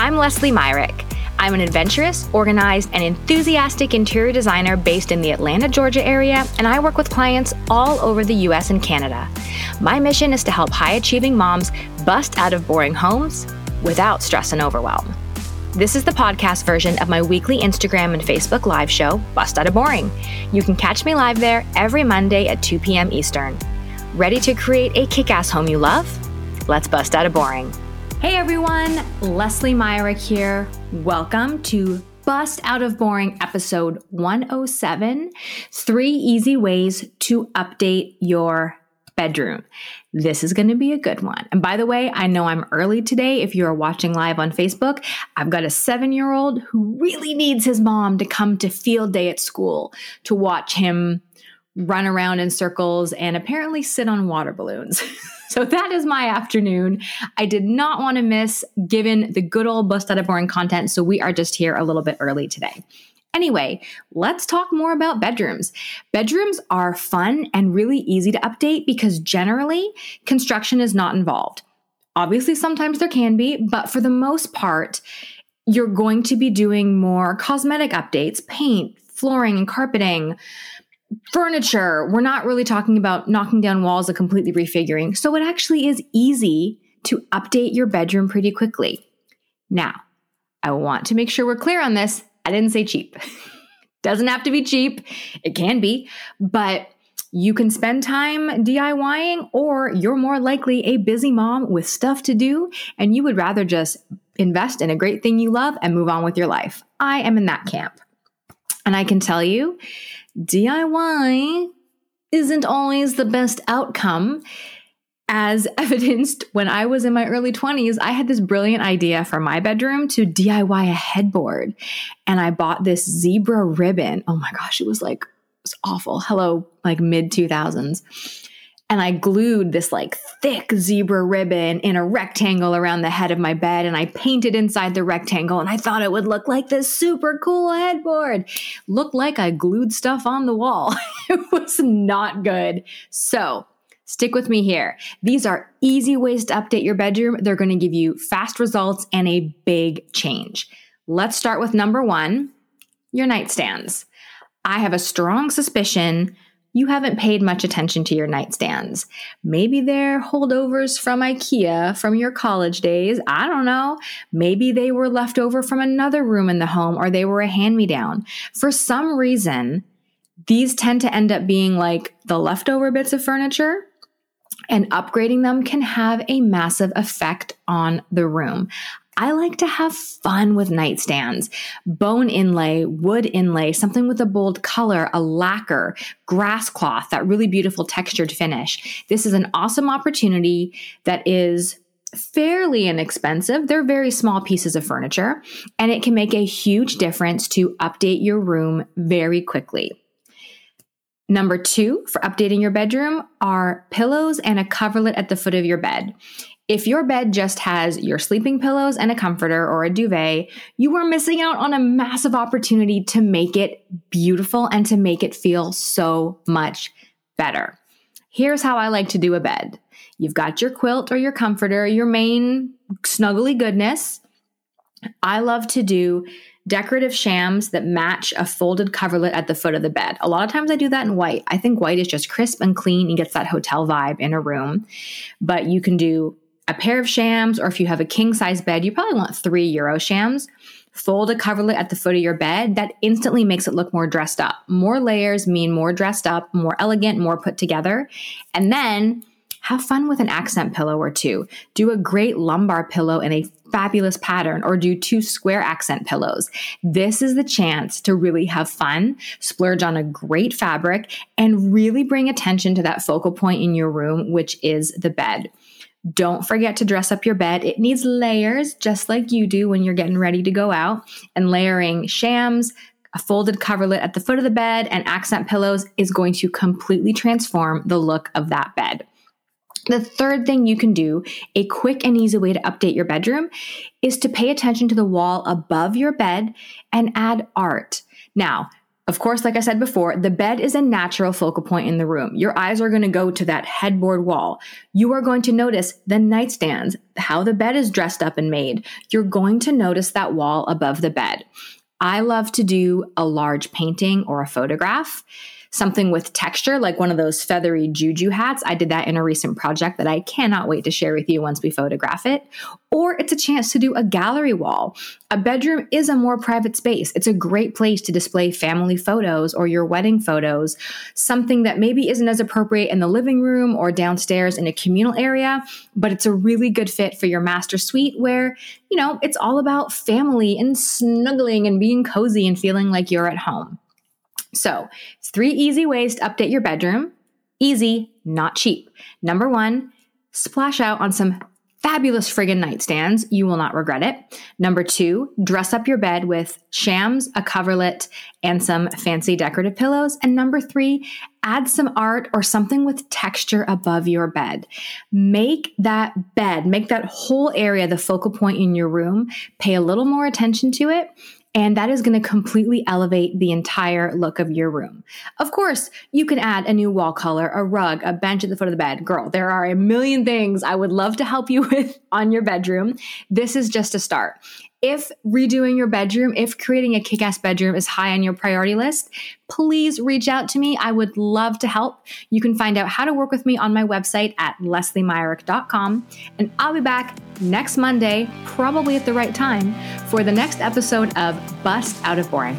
I'm Leslie Myrick. I'm an adventurous, organized, and enthusiastic interior designer based in the Atlanta, Georgia area, and I work with clients all over the US and Canada. My mission is to help high achieving moms bust out of boring homes without stress and overwhelm. This is the podcast version of my weekly Instagram and Facebook live show, Bust Out of Boring. You can catch me live there every Monday at 2 p.m. Eastern. Ready to create a kick ass home you love? Let's bust out of boring. Hey everyone, Leslie Myrick here. Welcome to Bust Out of Boring episode 107 Three Easy Ways to Update Your Bedroom. This is going to be a good one. And by the way, I know I'm early today. If you are watching live on Facebook, I've got a seven year old who really needs his mom to come to field day at school to watch him run around in circles and apparently sit on water balloons. so that is my afternoon. I did not want to miss given the good old bust out of boring content. So we are just here a little bit early today. Anyway, let's talk more about bedrooms. Bedrooms are fun and really easy to update because generally construction is not involved. Obviously, sometimes there can be, but for the most part, you're going to be doing more cosmetic updates, paint, flooring, and carpeting, furniture. We're not really talking about knocking down walls and completely refiguring. So it actually is easy to update your bedroom pretty quickly. Now, I want to make sure we're clear on this. I didn't say cheap. Doesn't have to be cheap. It can be, but you can spend time DIYing, or you're more likely a busy mom with stuff to do, and you would rather just invest in a great thing you love and move on with your life. I am in that camp. And I can tell you, DIY isn't always the best outcome. As evidenced when I was in my early 20s, I had this brilliant idea for my bedroom to DIY a headboard. And I bought this zebra ribbon. Oh my gosh, it was like, it was awful. Hello, like mid 2000s and I glued this like thick zebra ribbon in a rectangle around the head of my bed and I painted inside the rectangle and I thought it would look like this super cool headboard. Looked like I glued stuff on the wall. it was not good. So, stick with me here. These are easy ways to update your bedroom. They're going to give you fast results and a big change. Let's start with number 1, your nightstands. I have a strong suspicion you haven't paid much attention to your nightstands. Maybe they're holdovers from IKEA from your college days. I don't know. Maybe they were left over from another room in the home or they were a hand me down. For some reason, these tend to end up being like the leftover bits of furniture and upgrading them can have a massive effect on the room. I like to have fun with nightstands. Bone inlay, wood inlay, something with a bold color, a lacquer, grass cloth, that really beautiful textured finish. This is an awesome opportunity that is fairly inexpensive. They're very small pieces of furniture, and it can make a huge difference to update your room very quickly. Number two for updating your bedroom are pillows and a coverlet at the foot of your bed. If your bed just has your sleeping pillows and a comforter or a duvet, you are missing out on a massive opportunity to make it beautiful and to make it feel so much better. Here's how I like to do a bed you've got your quilt or your comforter, your main snuggly goodness. I love to do decorative shams that match a folded coverlet at the foot of the bed. A lot of times I do that in white. I think white is just crisp and clean and gets that hotel vibe in a room. But you can do a pair of shams, or if you have a king size bed, you probably want three Euro shams. Fold a coverlet at the foot of your bed. That instantly makes it look more dressed up. More layers mean more dressed up, more elegant, more put together. And then have fun with an accent pillow or two. Do a great lumbar pillow in a fabulous pattern or do two square accent pillows. This is the chance to really have fun, splurge on a great fabric, and really bring attention to that focal point in your room, which is the bed. Don't forget to dress up your bed. It needs layers, just like you do when you're getting ready to go out. And layering shams, a folded coverlet at the foot of the bed, and accent pillows is going to completely transform the look of that bed. The third thing you can do, a quick and easy way to update your bedroom, is to pay attention to the wall above your bed and add art. Now, Of course, like I said before, the bed is a natural focal point in the room. Your eyes are going to go to that headboard wall. You are going to notice the nightstands, how the bed is dressed up and made. You're going to notice that wall above the bed. I love to do a large painting or a photograph something with texture, like one of those feathery juju hats. I did that in a recent project that I cannot wait to share with you once we photograph it. Or it's a chance to do a gallery wall. A bedroom is a more private space. It's a great place to display family photos or your wedding photos, something that maybe isn't as appropriate in the living room or downstairs in a communal area, but it's a really good fit for your master suite where, you know, it's all about family and snuggling and being cozy and feeling like you're at home. So, three easy ways to update your bedroom. Easy, not cheap. Number one, splash out on some fabulous friggin' nightstands. You will not regret it. Number two, dress up your bed with shams, a coverlet, and some fancy decorative pillows. And number three, add some art or something with texture above your bed. Make that bed, make that whole area the focal point in your room. Pay a little more attention to it and that is going to completely elevate the entire look of your room. Of course, you can add a new wall color, a rug, a bench at the foot of the bed. Girl, there are a million things I would love to help you with on your bedroom. This is just a start. If redoing your bedroom, if creating a kick ass bedroom is high on your priority list, please reach out to me. I would love to help. You can find out how to work with me on my website at lesliemyrick.com. And I'll be back next Monday, probably at the right time, for the next episode of Bust Out of Boring.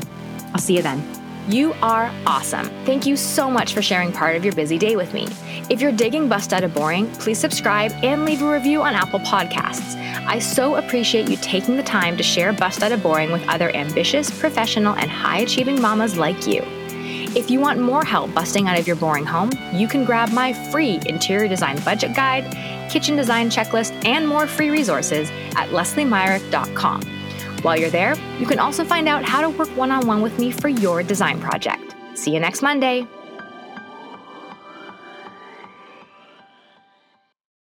I'll see you then. You are awesome. Thank you so much for sharing part of your busy day with me. If you're digging Bust Out of Boring, please subscribe and leave a review on Apple Podcasts. I so appreciate you taking the time to share Bust Out of Boring with other ambitious, professional, and high achieving mamas like you. If you want more help busting out of your boring home, you can grab my free interior design budget guide, kitchen design checklist, and more free resources at lesliemyrick.com. While you're there, you can also find out how to work one on one with me for your design project. See you next Monday.